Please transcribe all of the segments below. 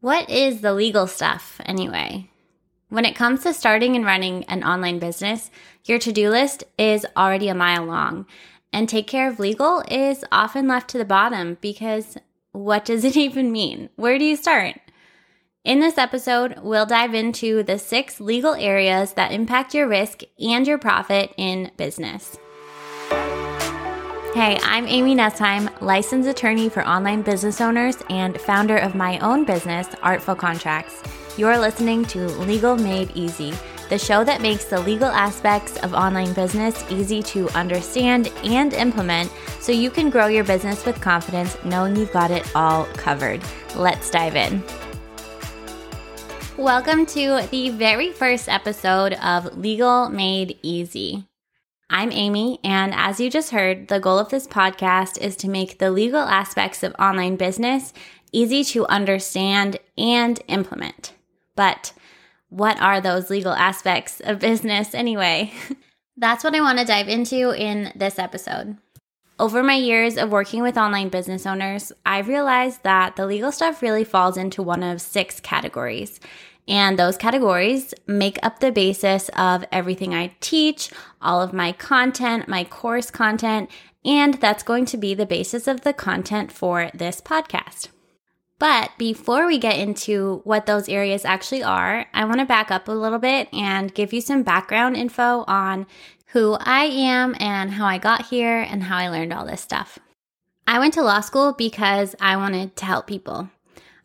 What is the legal stuff anyway? When it comes to starting and running an online business, your to do list is already a mile long, and take care of legal is often left to the bottom because what does it even mean? Where do you start? In this episode, we'll dive into the six legal areas that impact your risk and your profit in business. Hey, I'm Amy Nessheim, licensed attorney for online business owners and founder of my own business, Artful Contracts. You're listening to Legal Made Easy, the show that makes the legal aspects of online business easy to understand and implement so you can grow your business with confidence knowing you've got it all covered. Let's dive in. Welcome to the very first episode of Legal Made Easy. I'm Amy, and as you just heard, the goal of this podcast is to make the legal aspects of online business easy to understand and implement. But what are those legal aspects of business anyway? That's what I want to dive into in this episode. Over my years of working with online business owners, I've realized that the legal stuff really falls into one of six categories. And those categories make up the basis of everything I teach, all of my content, my course content, and that's going to be the basis of the content for this podcast. But before we get into what those areas actually are, I want to back up a little bit and give you some background info on who I am and how I got here and how I learned all this stuff. I went to law school because I wanted to help people.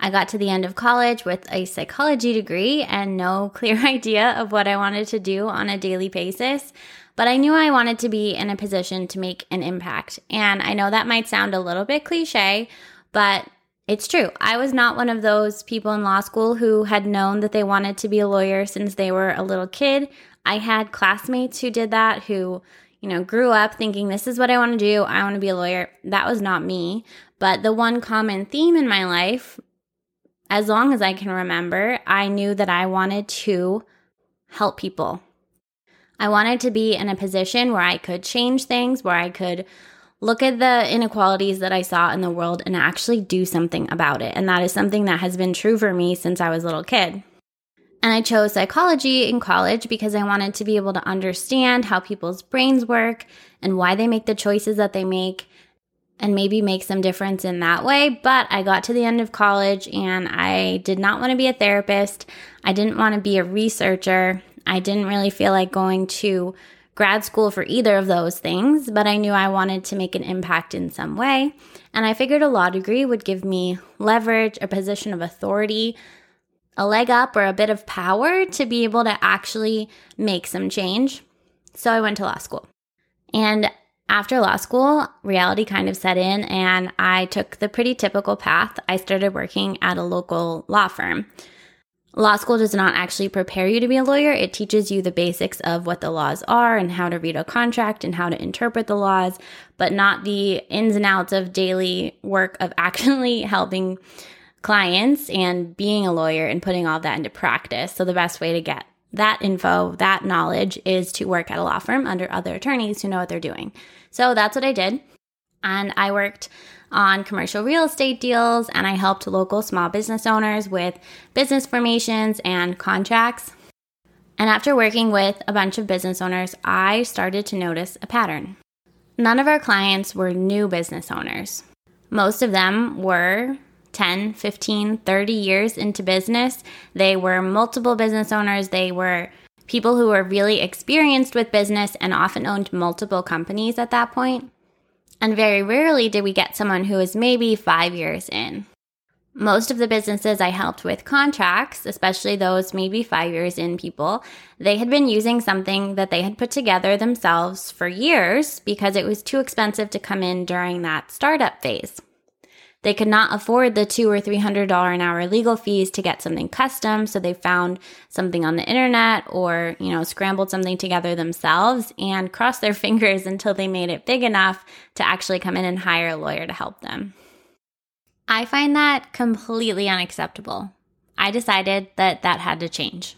I got to the end of college with a psychology degree and no clear idea of what I wanted to do on a daily basis, but I knew I wanted to be in a position to make an impact. And I know that might sound a little bit cliche, but it's true. I was not one of those people in law school who had known that they wanted to be a lawyer since they were a little kid. I had classmates who did that, who, you know, grew up thinking, this is what I want to do. I want to be a lawyer. That was not me. But the one common theme in my life as long as I can remember, I knew that I wanted to help people. I wanted to be in a position where I could change things, where I could look at the inequalities that I saw in the world and actually do something about it. And that is something that has been true for me since I was a little kid. And I chose psychology in college because I wanted to be able to understand how people's brains work and why they make the choices that they make and maybe make some difference in that way. But I got to the end of college and I did not want to be a therapist. I didn't want to be a researcher. I didn't really feel like going to grad school for either of those things, but I knew I wanted to make an impact in some way. And I figured a law degree would give me leverage, a position of authority, a leg up, or a bit of power to be able to actually make some change. So I went to law school. And after law school, reality kind of set in, and I took the pretty typical path. I started working at a local law firm. Law school does not actually prepare you to be a lawyer. It teaches you the basics of what the laws are and how to read a contract and how to interpret the laws, but not the ins and outs of daily work of actually helping clients and being a lawyer and putting all that into practice. So, the best way to get that info, that knowledge is to work at a law firm under other attorneys who know what they're doing. So that's what I did. And I worked on commercial real estate deals and I helped local small business owners with business formations and contracts. And after working with a bunch of business owners, I started to notice a pattern. None of our clients were new business owners. Most of them were 10, 15, 30 years into business. They were multiple business owners. They were people who were really experienced with business and often owned multiple companies at that point. And very rarely did we get someone who was maybe five years in. Most of the businesses I helped with contracts, especially those maybe five years in people, they had been using something that they had put together themselves for years because it was too expensive to come in during that startup phase. They could not afford the two or three hundred dollar an hour legal fees to get something custom, so they found something on the internet or, you know, scrambled something together themselves and crossed their fingers until they made it big enough to actually come in and hire a lawyer to help them. I find that completely unacceptable. I decided that that had to change.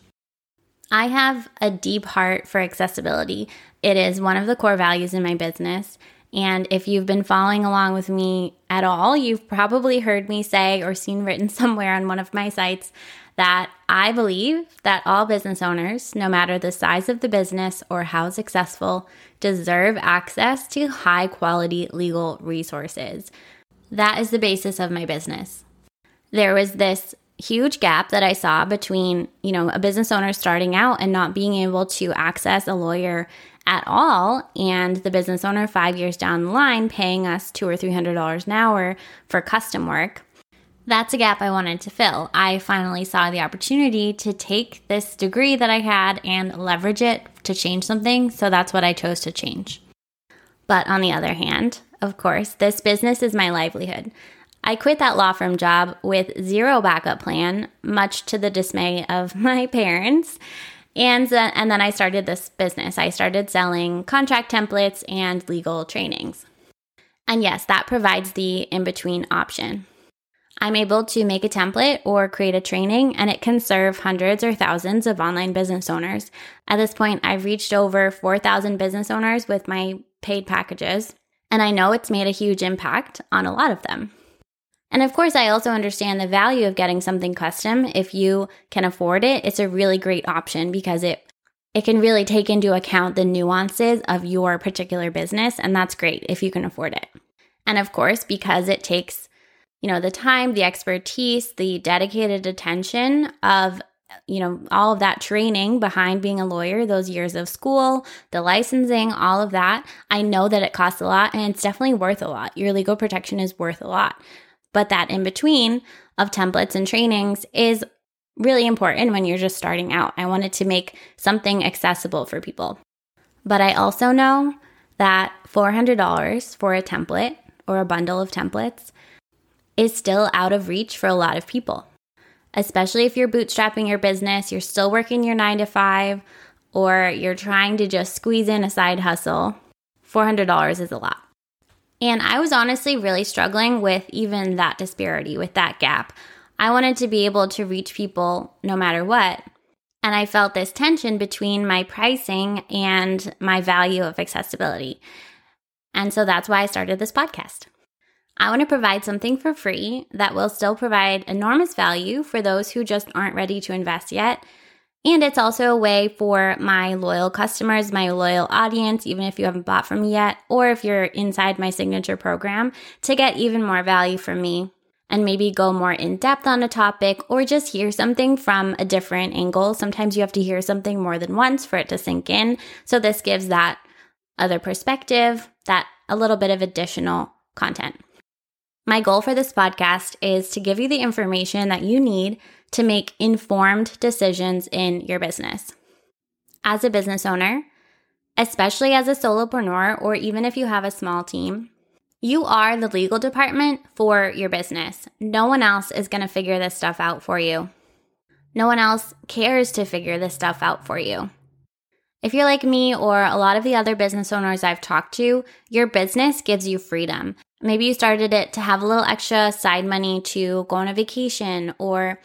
I have a deep heart for accessibility. It is one of the core values in my business. And if you've been following along with me at all, you've probably heard me say or seen written somewhere on one of my sites that I believe that all business owners, no matter the size of the business or how successful, deserve access to high quality legal resources. That is the basis of my business. There was this huge gap that I saw between, you know, a business owner starting out and not being able to access a lawyer at all and the business owner 5 years down the line paying us 2 or 300 dollars an hour for custom work. That's a gap I wanted to fill. I finally saw the opportunity to take this degree that I had and leverage it to change something, so that's what I chose to change. But on the other hand, of course, this business is my livelihood. I quit that law firm job with zero backup plan, much to the dismay of my parents. And, and then I started this business. I started selling contract templates and legal trainings. And yes, that provides the in between option. I'm able to make a template or create a training, and it can serve hundreds or thousands of online business owners. At this point, I've reached over 4,000 business owners with my paid packages, and I know it's made a huge impact on a lot of them. And of course, I also understand the value of getting something custom. If you can afford it, it's a really great option because it it can really take into account the nuances of your particular business and that's great if you can afford it. And of course, because it takes you know the time, the expertise, the dedicated attention of you know all of that training behind being a lawyer those years of school the licensing all of that i know that it costs a lot and it's definitely worth a lot your legal protection is worth a lot but that in between of templates and trainings is really important when you're just starting out. I wanted to make something accessible for people. But I also know that $400 for a template or a bundle of templates is still out of reach for a lot of people. Especially if you're bootstrapping your business, you're still working your nine to five, or you're trying to just squeeze in a side hustle. $400 is a lot. And I was honestly really struggling with even that disparity, with that gap. I wanted to be able to reach people no matter what. And I felt this tension between my pricing and my value of accessibility. And so that's why I started this podcast. I want to provide something for free that will still provide enormous value for those who just aren't ready to invest yet and it's also a way for my loyal customers, my loyal audience, even if you haven't bought from me yet, or if you're inside my signature program, to get even more value from me and maybe go more in depth on a topic or just hear something from a different angle. Sometimes you have to hear something more than once for it to sink in. So this gives that other perspective, that a little bit of additional content. My goal for this podcast is to give you the information that you need to make informed decisions in your business. As a business owner, especially as a solopreneur, or even if you have a small team, you are the legal department for your business. No one else is going to figure this stuff out for you. No one else cares to figure this stuff out for you. If you're like me or a lot of the other business owners I've talked to, your business gives you freedom. Maybe you started it to have a little extra side money to go on a vacation or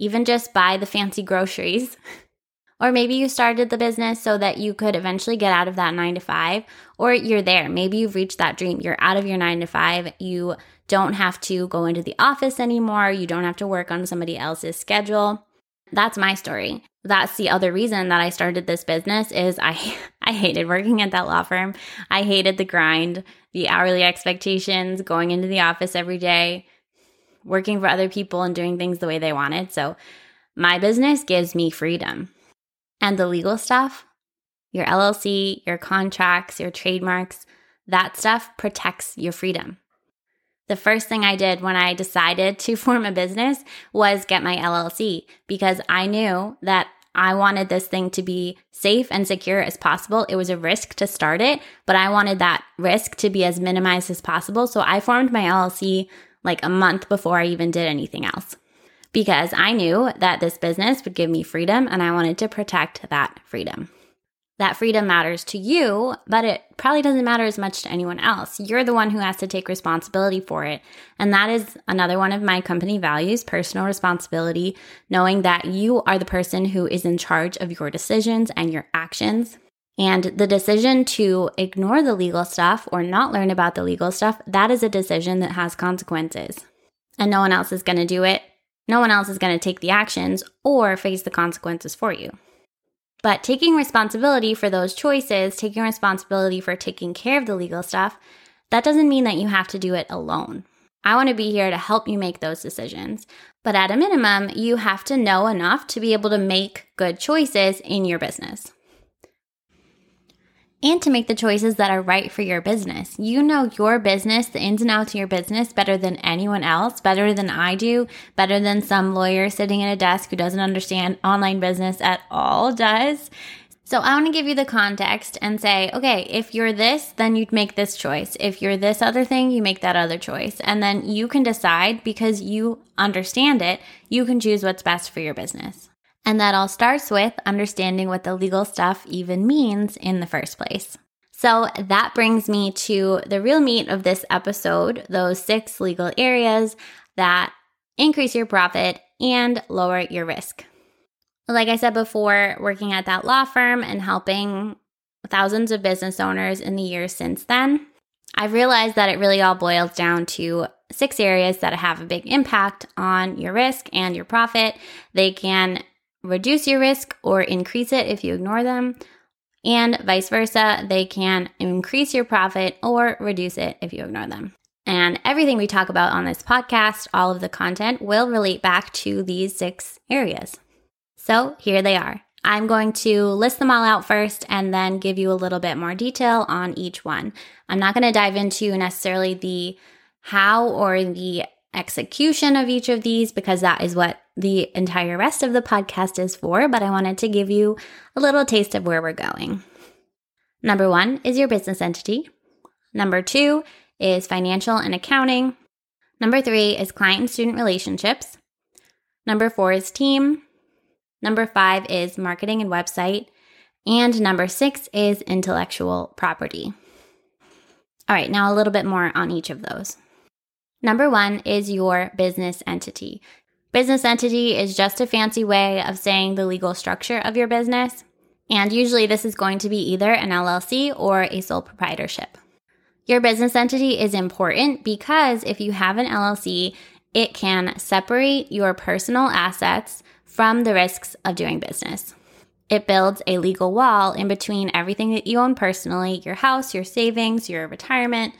even just buy the fancy groceries. or maybe you started the business so that you could eventually get out of that nine to five, or you're there. Maybe you've reached that dream. You're out of your nine to five. You don't have to go into the office anymore. You don't have to work on somebody else's schedule. That's my story. That's the other reason that I started this business is I I hated working at that law firm. I hated the grind, the hourly expectations, going into the office every day working for other people and doing things the way they wanted. So my business gives me freedom. And the legal stuff, your LLC, your contracts, your trademarks, that stuff protects your freedom. The first thing I did when I decided to form a business was get my LLC because I knew that I wanted this thing to be safe and secure as possible. It was a risk to start it, but I wanted that risk to be as minimized as possible. So I formed my LLC like a month before I even did anything else because I knew that this business would give me freedom and I wanted to protect that freedom. That freedom matters to you, but it probably doesn't matter as much to anyone else. You're the one who has to take responsibility for it. And that is another one of my company values personal responsibility, knowing that you are the person who is in charge of your decisions and your actions. And the decision to ignore the legal stuff or not learn about the legal stuff, that is a decision that has consequences. And no one else is going to do it. No one else is going to take the actions or face the consequences for you. But taking responsibility for those choices, taking responsibility for taking care of the legal stuff, that doesn't mean that you have to do it alone. I want to be here to help you make those decisions. But at a minimum, you have to know enough to be able to make good choices in your business and to make the choices that are right for your business. You know your business, the ins and outs of your business better than anyone else, better than I do, better than some lawyer sitting at a desk who doesn't understand online business at all does. So I want to give you the context and say, okay, if you're this, then you'd make this choice. If you're this other thing, you make that other choice. And then you can decide because you understand it, you can choose what's best for your business. And that all starts with understanding what the legal stuff even means in the first place. So that brings me to the real meat of this episode those six legal areas that increase your profit and lower your risk. Like I said before, working at that law firm and helping thousands of business owners in the years since then, I've realized that it really all boils down to six areas that have a big impact on your risk and your profit. They can reduce your risk or increase it if you ignore them. And vice versa, they can increase your profit or reduce it if you ignore them. And everything we talk about on this podcast, all of the content will relate back to these six areas. So here they are. I'm going to list them all out first and then give you a little bit more detail on each one. I'm not going to dive into necessarily the how or the execution of each of these because that is what the entire rest of the podcast is for, but I wanted to give you a little taste of where we're going. Number one is your business entity. Number two is financial and accounting. Number three is client and student relationships. Number four is team. Number five is marketing and website. And number six is intellectual property. All right, now a little bit more on each of those. Number one is your business entity. Business entity is just a fancy way of saying the legal structure of your business. And usually this is going to be either an LLC or a sole proprietorship. Your business entity is important because if you have an LLC, it can separate your personal assets from the risks of doing business. It builds a legal wall in between everything that you own personally your house, your savings, your retirement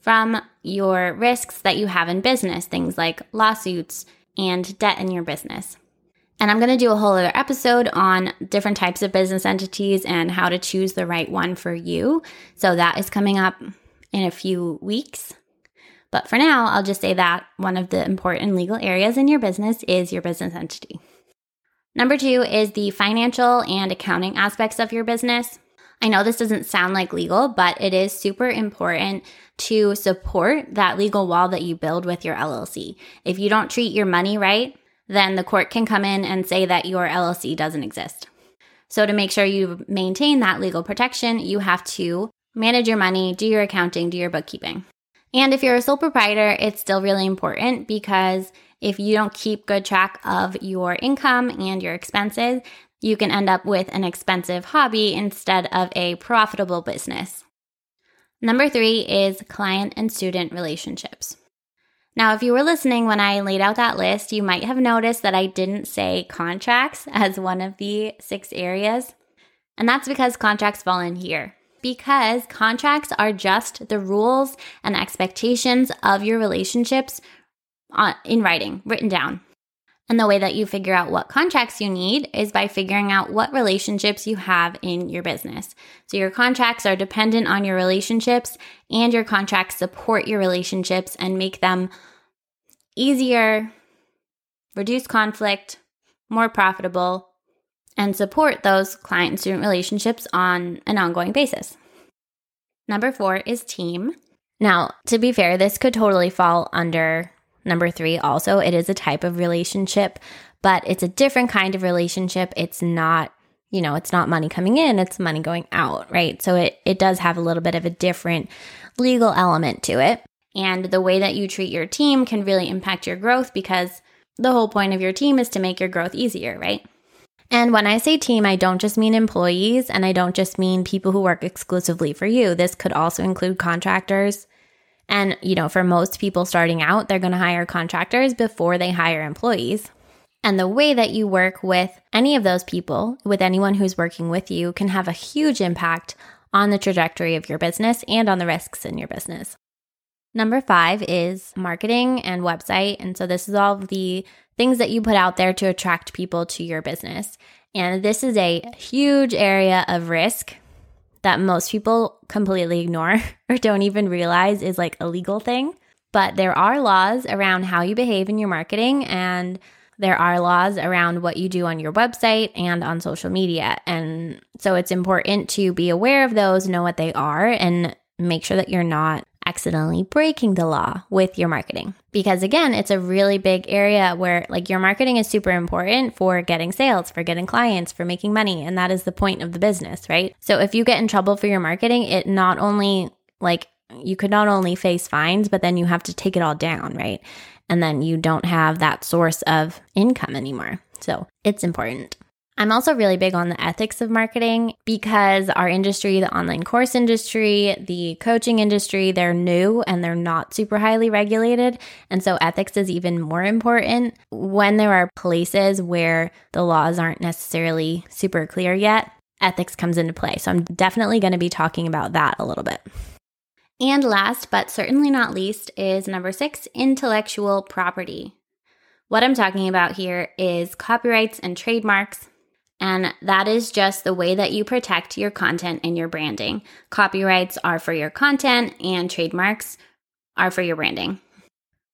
from your risks that you have in business, things like lawsuits and debt in your business. And I'm going to do a whole other episode on different types of business entities and how to choose the right one for you. So that is coming up in a few weeks. But for now, I'll just say that one of the important legal areas in your business is your business entity. Number two is the financial and accounting aspects of your business. I know this doesn't sound like legal, but it is super important to support that legal wall that you build with your LLC. If you don't treat your money right, then the court can come in and say that your LLC doesn't exist. So, to make sure you maintain that legal protection, you have to manage your money, do your accounting, do your bookkeeping. And if you're a sole proprietor, it's still really important because if you don't keep good track of your income and your expenses, you can end up with an expensive hobby instead of a profitable business. Number three is client and student relationships. Now, if you were listening when I laid out that list, you might have noticed that I didn't say contracts as one of the six areas. And that's because contracts fall in here. Because contracts are just the rules and expectations of your relationships uh, in writing, written down. And the way that you figure out what contracts you need is by figuring out what relationships you have in your business. So your contracts are dependent on your relationships, and your contracts support your relationships and make them easier, reduce conflict, more profitable, and support those client student relationships on an ongoing basis. Number four is team. Now, to be fair, this could totally fall under Number three, also, it is a type of relationship, but it's a different kind of relationship. It's not, you know, it's not money coming in, it's money going out, right? So it, it does have a little bit of a different legal element to it. And the way that you treat your team can really impact your growth because the whole point of your team is to make your growth easier, right? And when I say team, I don't just mean employees and I don't just mean people who work exclusively for you. This could also include contractors. And, you know, for most people starting out, they're going to hire contractors before they hire employees. And the way that you work with any of those people, with anyone who's working with you, can have a huge impact on the trajectory of your business and on the risks in your business. Number five is marketing and website. And so this is all the things that you put out there to attract people to your business. And this is a huge area of risk that most people completely ignore or don't even realize is like a legal thing. But there are laws around how you behave in your marketing, and there are laws around what you do on your website and on social media. And so it's important to be aware of those, know what they are, and make sure that you're not accidentally breaking the law with your marketing. Because again, it's a really big area where like your marketing is super important for getting sales, for getting clients, for making money. And that is the point of the business, right? So if you get in trouble for your marketing, it not only like you could not only face fines, but then you have to take it all down, right? And then you don't have that source of income anymore. So it's important. I'm also really big on the ethics of marketing because our industry, the online course industry, the coaching industry, they're new and they're not super highly regulated. And so ethics is even more important when there are places where the laws aren't necessarily super clear yet. Ethics comes into play. So I'm definitely going to be talking about that a little bit. And last but certainly not least is number six intellectual property. What I'm talking about here is copyrights and trademarks and that is just the way that you protect your content and your branding. Copyrights are for your content, and trademarks are for your branding.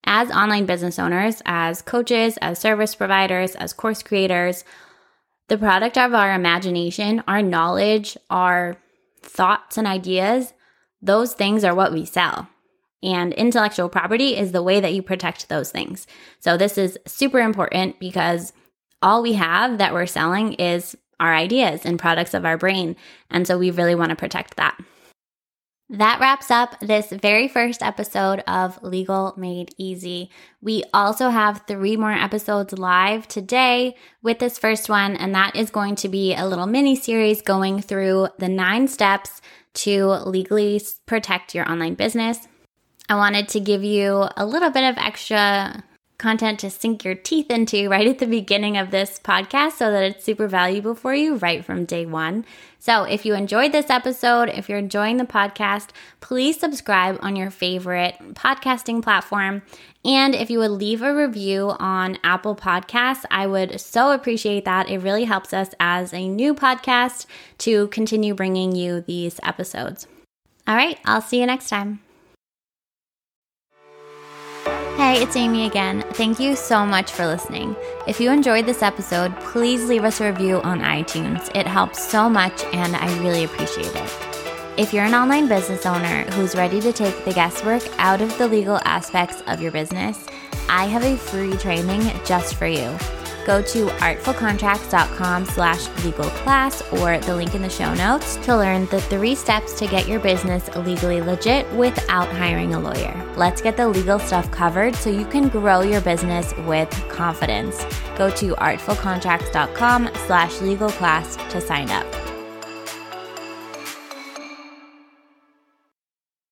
As online business owners, as coaches, as service providers, as course creators, the product of our imagination, our knowledge, our thoughts and ideas, those things are what we sell. And intellectual property is the way that you protect those things. So, this is super important because all we have that we're selling is our ideas and products of our brain. And so we really want to protect that. That wraps up this very first episode of Legal Made Easy. We also have three more episodes live today with this first one, and that is going to be a little mini series going through the nine steps to legally protect your online business. I wanted to give you a little bit of extra content to sink your teeth into right at the beginning of this podcast so that it's super valuable for you right from day one. So, if you enjoyed this episode, if you're enjoying the podcast, please subscribe on your favorite podcasting platform. And if you would leave a review on Apple Podcasts, I would so appreciate that. It really helps us as a new podcast to continue bringing you these episodes. All right, I'll see you next time. Hey, it's Amy again. Thank you so much for listening. If you enjoyed this episode, please leave us a review on iTunes. It helps so much and I really appreciate it. If you're an online business owner who's ready to take the guesswork out of the legal aspects of your business, I have a free training just for you. Go to artfulcontracts.com slash legal class or the link in the show notes to learn the three steps to get your business legally legit without hiring a lawyer. Let's get the legal stuff covered so you can grow your business with confidence. Go to artfulcontracts.com slash legal class to sign up.